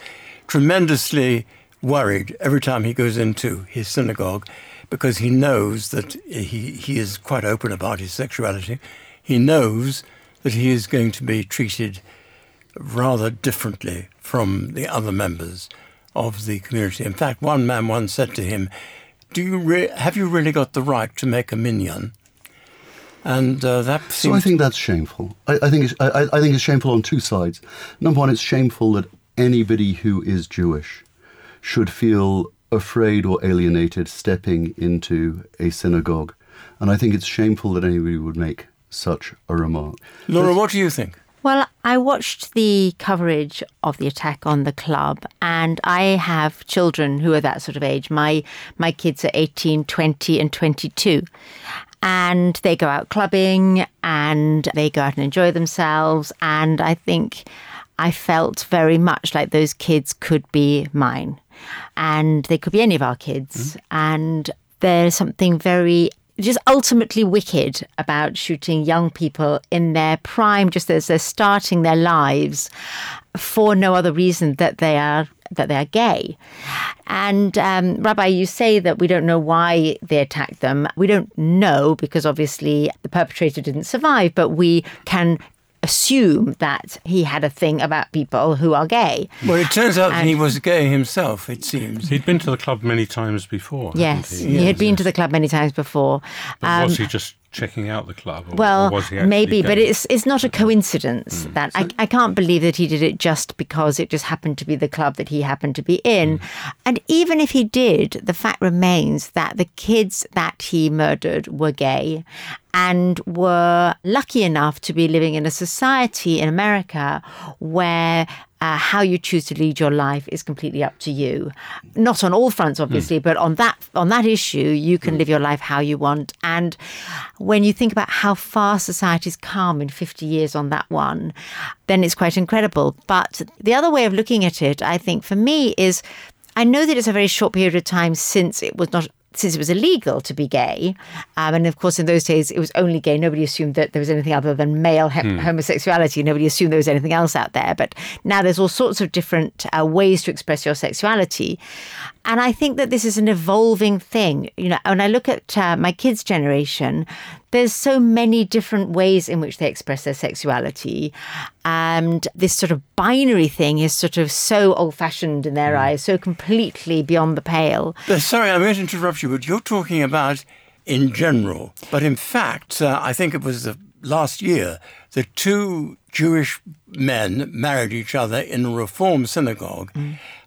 tremendously worried every time he goes into his synagogue because he knows that he, he is quite open about his sexuality. He knows that he is going to be treated rather differently from the other members of the community. In fact, one man once said to him, "Do you re- have you really got the right to make a minyan?" And uh, that so I think that's shameful. I, I think it's, I, I think it's shameful on two sides. Number one, it's shameful that anybody who is Jewish should feel afraid or alienated stepping into a synagogue And I think it's shameful that anybody would make such a remark. Laura, what do you think? Well, I watched the coverage of the attack on the club, and I have children who are that sort of age. My my kids are 18, 20, and 22. And they go out clubbing and they go out and enjoy themselves. And I think I felt very much like those kids could be mine. And they could be any of our kids. And there's something very just ultimately wicked about shooting young people in their prime, just as they're starting their lives, for no other reason that they are that they are gay. And um, Rabbi, you say that we don't know why they attacked them. We don't know because obviously the perpetrator didn't survive, but we can assume that he had a thing about people who are gay. Well, it turns out And- he was gay himself, it seems. He'd been to the club many times before. hadn't Yes, he? he had been to the club many times before. But was Um, he just checking out the club? Or, well, or was he actually maybe, but it's it's not a coincidence Mm. that I, I can't believe that he did it just because it just happened to be the club that he happened to be in. Mm. And even if he did, the fact remains that the kids that he murdered were gay and were lucky enough to be living in a society in America where uh, how you choose to lead your life is completely up to you. Not on all fronts, obviously, but on that on that issue, you can live your life how you want. And when you think about how far society's come in 50 years on that one, then it's quite incredible. But the other way of looking at it, I think, for me, is I know that it's a very short period of time since it was not since it was illegal to be gay, um, and of course in those days it was only gay. Nobody assumed that there was anything other than male he- Hmm. homosexuality. Nobody assumed there was anything else out there. But now there's all sorts of different uh, ways to express your sexuality, and I think that this is an evolving thing. You know, when I look at uh, my kids' generation, there's so many different ways in which they express their sexuality, and this sort of binary thing is sort of so old-fashioned in their eyes, so completely beyond the pale. Uh, sorry, I'm going to interrupt you, but you're talking about in general. But in fact, uh, I think it was the last year the two Jewish men married each other in a Reform synagogue.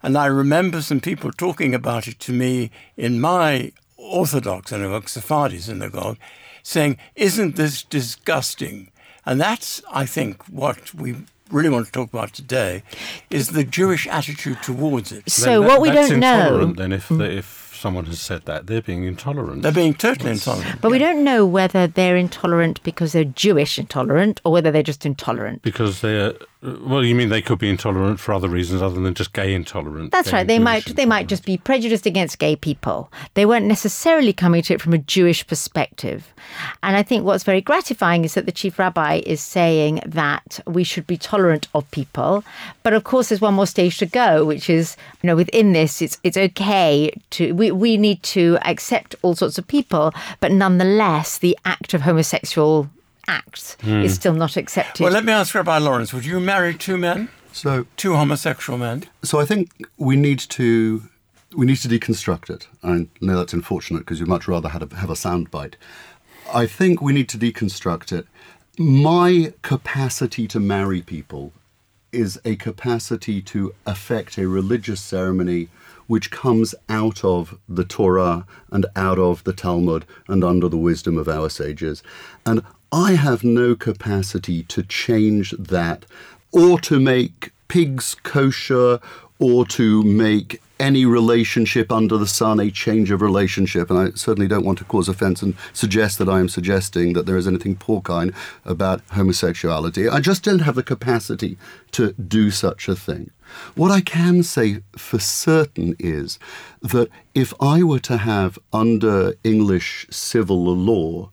And I remember some people talking about it to me in my Orthodox synagogue, Sephardi synagogue, saying, Isn't this disgusting? And that's, I think, what we really want to talk about today is the Jewish attitude towards it. So what we don't know- intolerant Then, if if someone has said that, they're being intolerant. They're being totally intolerant. But we don't know whether they're intolerant because they're Jewish intolerant or whether they're just intolerant. Because they're well, you mean they could be intolerant for other reasons other than just gay intolerance? That's Gay right. They Jewish might they might just be prejudiced against gay people. They weren't necessarily coming to it from a Jewish perspective. And I think what's very gratifying is that the chief rabbi is saying that we should be tolerant of people. But of course there's one more stage to go, which is, you know, within this it's it's okay to we, we need to accept all sorts of people, but nonetheless the act of homosexual act Hmm. is still not accepted. Well, let me ask Rabbi Lawrence: Would you marry two men? So two homosexual men. So I think we need to we need to deconstruct it. I know that's unfortunate because you'd much rather have a, have a soundbite. I think we need to deconstruct it. My capacity to marry people is a capacity to affect a religious ceremony which comes out of the Torah and out of the Talmud and under the wisdom of our sages. And I have no capacity to change that or to make pigs kosher or to make any relationship under the sun a change of relationship. And I certainly don't want to cause offense and suggest that I am suggesting that there is anything porcine about homosexuality. I just don't have the capacity to do such a thing. What I can say for certain is that if I were to have under English civil law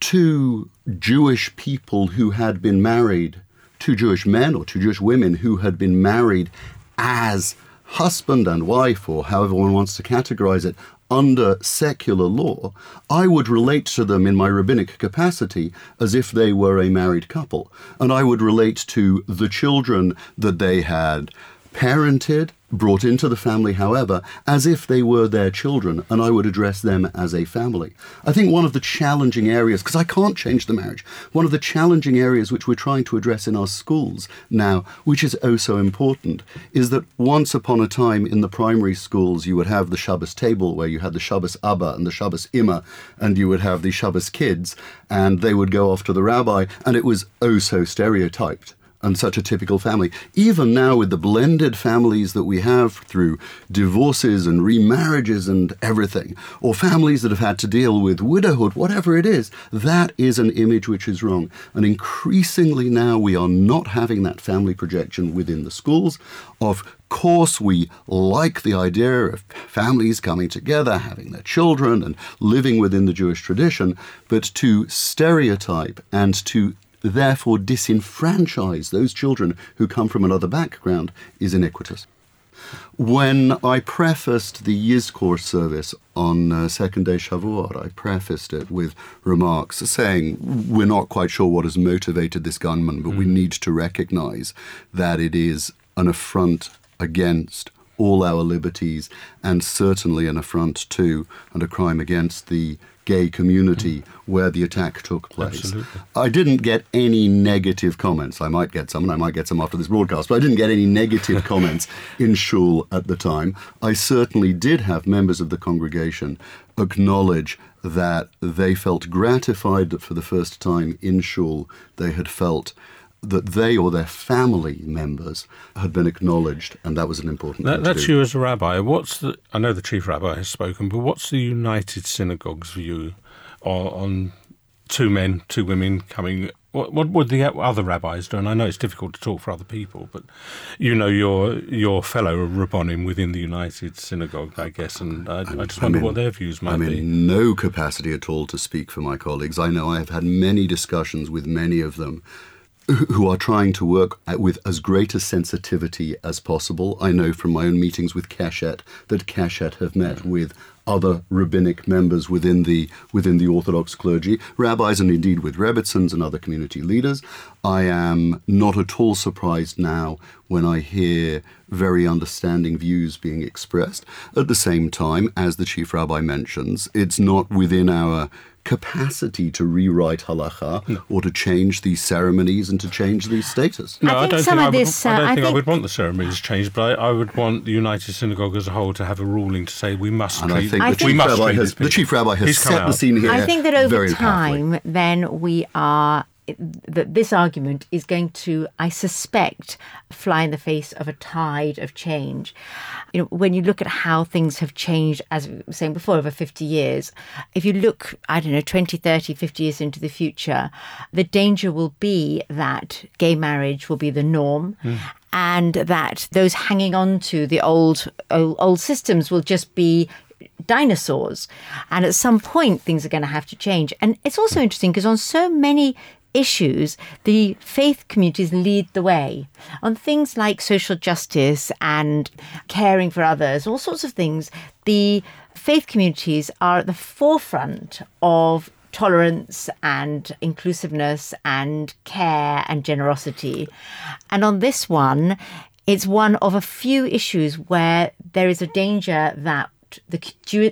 two Jewish people who had been married, to Jewish men or to Jewish women who had been married as husband and wife, or however one wants to categorize it, under secular law, I would relate to them in my rabbinic capacity as if they were a married couple. And I would relate to the children that they had parented brought into the family, however, as if they were their children, and I would address them as a family. I think one of the challenging areas, because I can't change the marriage, one of the challenging areas which we're trying to address in our schools now, which is oh so important, is that once upon a time in the primary schools you would have the Shabbos table where you had the Shabbos Abba and the Shabbos Imma, and you would have the Shabbos kids, and they would go off to the rabbi, and it was oh so stereotyped and such a typical family. Even now, with the blended families that we have through divorces and remarriages and everything, or families that have had to deal with widowhood, whatever it is, that is an image which is wrong. And increasingly now, we are not having that family projection within the schools. Of course, we like the idea of families coming together, having their children, and living within the Jewish tradition, but to stereotype and to therefore disenfranchise those children who come from another background is iniquitous. When I prefaced the Yizkor service on uh, second day Shavuot, I prefaced it with remarks saying we're not quite sure what has motivated this gunman, but mm. we hmm. need to recognize that it is an affront against all our liberties and certainly an affront to and a crime against the gay community mm. where the attack took place. Absolutely. I didn't get any negative comments. I might get some, and I might get some after this broadcast, but I didn't get any negative comments in Shul at the time. I certainly did have members of the congregation acknowledge that they felt gratified that for the first time in Shul they had felt that they or their family members had been acknowledged, and that was an important. That, that's you as a rabbi. What's the? I know the chief rabbi has spoken, but what's the United Synagogue's view on, on two men, two women coming? What, what would the other rabbis do? And I know it's difficult to talk for other people, but you know your your fellow rabbonim within the United Synagogue, I guess, and I, I just wonder in, what their views might I'm be. in no capacity at all to speak for my colleagues. I know I have had many discussions with many of them who are trying to work with as great a sensitivity as possible. I know from my own meetings with Keshet that Keshet have met with other rabbinic members within the within the Orthodox clergy, rabbis, and indeed with Rebbetzins and other community leaders. I am not at all surprised now when I hear very understanding views being expressed. At the same time, as the chief rabbi mentions, it's not within our capacity to rewrite halacha no. or to change these ceremonies and to change these status. No, I, I don't think, I would, this, uh, I, don't I think, I would want the ceremonies changed, but I, I, would want the United Synagogue as a whole to have a ruling to say we must. And treat, I think, the, chief rabbi has, the chief rabbi has set the scene here. I think that over time, then we are that this argument is going to, I suspect, fly in the face of a tide of change. You know, when you look at how things have changed, as we were saying before, over 50 years, if you look, I don't know, 20, 30, 50 years into the future, the danger will be that gay marriage will be the norm. Mm. And that those hanging on to the old, old old systems will just be dinosaurs. And at some point, things are going to have to change. And it's also interesting because on so many issues, the faith communities lead the way. On things like social justice and caring for others, all sorts of things, the faith communities are at the forefront of tolerance and inclusiveness and care and generosity. And on this one, it's one of a few issues where there is a danger that the,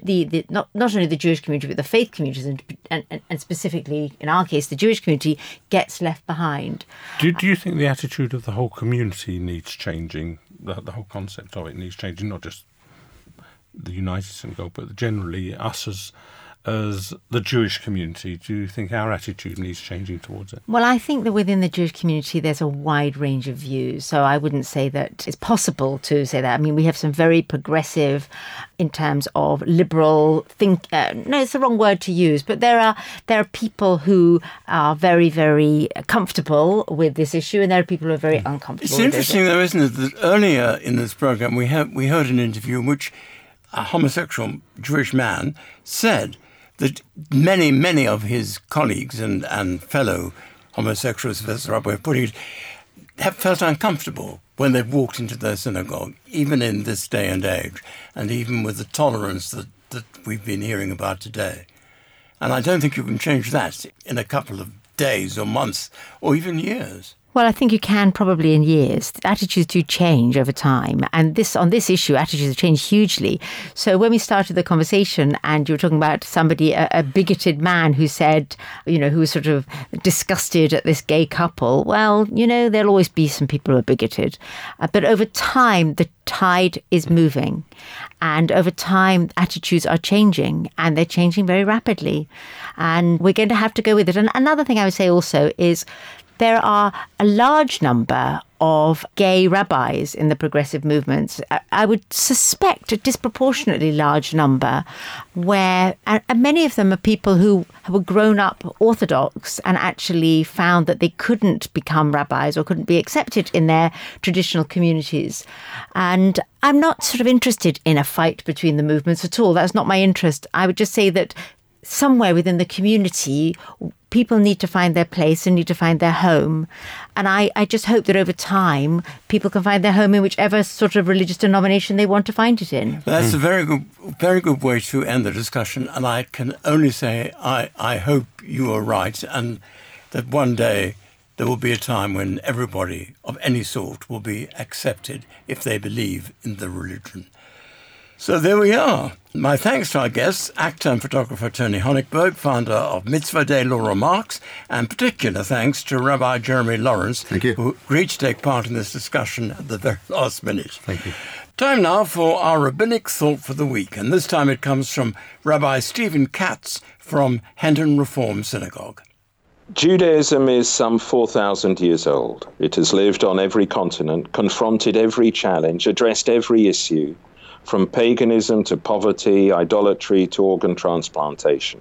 the, the not, not only the Jewish community, but the faith communities, and, and, and specifically in our case, the Jewish community gets left behind. Do, do you think the attitude of the whole community needs changing? The, the whole concept of it needs changing, not just the United Synagogue, but generally us as as the Jewish community, do you think our attitude needs changing towards it? Well, I think that within the Jewish community, there's a wide range of views. So I wouldn't say that it's possible to say that. I mean, we have some very progressive, in terms of liberal think. Uh, no, it's the wrong word to use. But there are there are people who are very very comfortable with this issue, and there are people who are very uncomfortable. It's interesting, though, isn't it, that earlier in this program we have we heard an interview in which a homosexual Jewish man said that many, many of his colleagues and, and fellow homosexuals, way of putting it, have felt uncomfortable when they've walked into their synagogue, even in this day and age, and even with the tolerance that, that we've been hearing about today. And I don't think you can change that in a couple of days or months or even years. Well, I think you can probably in years. Attitudes do change over time, and this on this issue, attitudes have changed hugely. So when we started the conversation, and you were talking about somebody, a, a bigoted man who said, you know, who was sort of disgusted at this gay couple. Well, you know, there'll always be some people who are bigoted, uh, but over time, the tide is moving, and over time, attitudes are changing, and they're changing very rapidly, and we're going to have to go with it. And another thing I would say also is there are a large number of gay rabbis in the progressive movements. I would suspect a disproportionately large number, where and many of them are people who were grown up Orthodox and actually found that they couldn't become rabbis or couldn't be accepted in their traditional communities. And I'm not sort of interested in a fight between the movements at all. That's not my interest. I would just say that somewhere within the community, people need to find their place and need to find their home. And I, I just hope that over time, people can find their home in whichever sort of religious denomination they want to find it in. That's a very good, very good way to end the discussion. And I can only say I, I hope you are right and that one day there will be a time when everybody of any sort will be accepted if they believe in the religion. So there we are. My thanks to our guests, actor and photographer Tony Honigberg, founder of Mitzvah Day Laura Marks, and particular thanks to Rabbi Jeremy Lawrence, Thank you. who agreed to take part in this discussion at the very last minute. Thank you. Time now for our rabbinic thought for the week, and this time it comes from Rabbi Stephen Katz from Hendon Reform Synagogue. Judaism is some 4,000 years old. It has lived on every continent, confronted every challenge, addressed every issue, from paganism to poverty, idolatry to organ transplantation.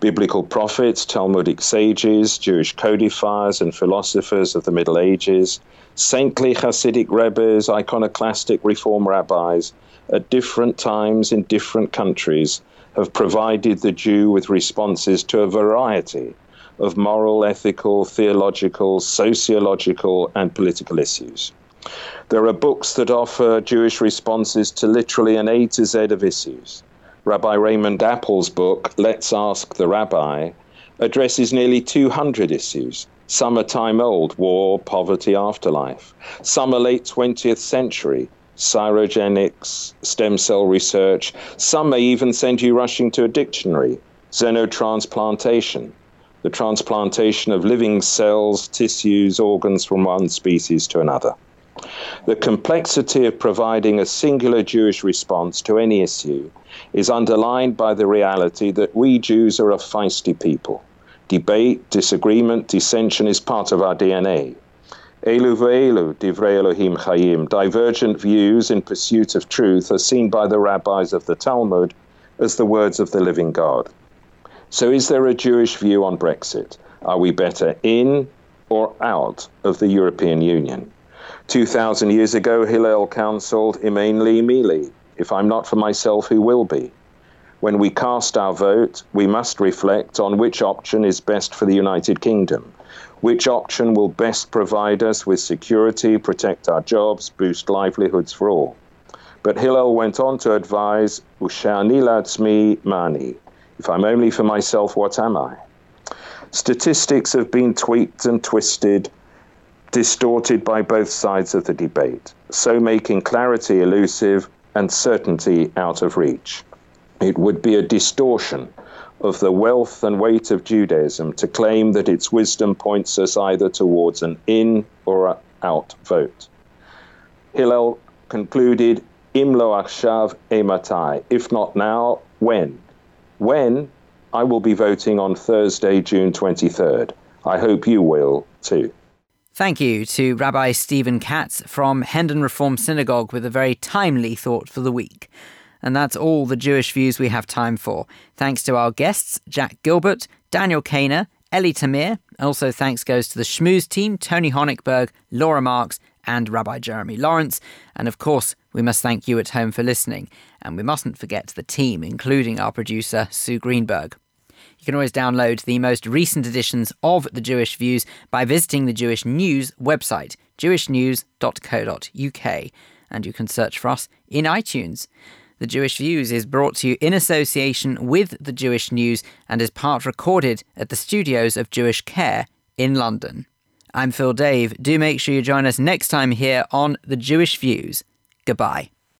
Biblical prophets, Talmudic sages, Jewish codifiers and philosophers of the Middle Ages, saintly Hasidic rebbes, iconoclastic reform rabbis, at different times in different countries, have provided the Jew with responses to a variety of moral, ethical, theological, sociological, and political issues. There are books that offer Jewish responses to literally an A to Z of issues. Rabbi Raymond Apple's book, Let's Ask the Rabbi, addresses nearly 200 issues. Some are time old war, poverty, afterlife. Some are late 20th century cryogenics, stem cell research. Some may even send you rushing to a dictionary xenotransplantation, the transplantation of living cells, tissues, organs from one species to another. The complexity of providing a singular Jewish response to any issue is underlined by the reality that we Jews are a feisty people. Debate, disagreement, dissension is part of our DNA. Elu ve'elu, divrei Elohim chayim, divergent views in pursuit of truth are seen by the rabbis of the Talmud as the words of the living God. So is there a Jewish view on Brexit? Are we better in or out of the European Union? 2,000 years ago, Hillel counseled, Imain li mili, if I'm not for myself, who will be? When we cast our vote, we must reflect on which option is best for the United Kingdom, which option will best provide us with security, protect our jobs, boost livelihoods for all. But Hillel went on to advise, Ushani mani, if I'm only for myself, what am I? Statistics have been tweaked and twisted distorted by both sides of the debate, so making clarity elusive and certainty out of reach. It would be a distortion of the wealth and weight of Judaism to claim that its wisdom points us either towards an in or out vote. Hillel concluded, Imlo achshav ematai, if not now, when? When? I will be voting on Thursday, June 23rd. I hope you will too. Thank you to Rabbi Stephen Katz from Hendon Reform Synagogue with a very timely thought for the week. And that's all the Jewish views we have time for. Thanks to our guests, Jack Gilbert, Daniel Cainer, Ellie Tamir. Also, thanks goes to the Schmooze team, Tony Honigberg, Laura Marks, and Rabbi Jeremy Lawrence. And of course, we must thank you at home for listening. And we mustn't forget the team, including our producer, Sue Greenberg. You can always download the most recent editions of The Jewish Views by visiting the Jewish News website, jewishnews.co.uk, and you can search for us in iTunes. The Jewish Views is brought to you in association with the Jewish News and is part recorded at the studios of Jewish Care in London. I'm Phil Dave. Do make sure you join us next time here on The Jewish Views. Goodbye.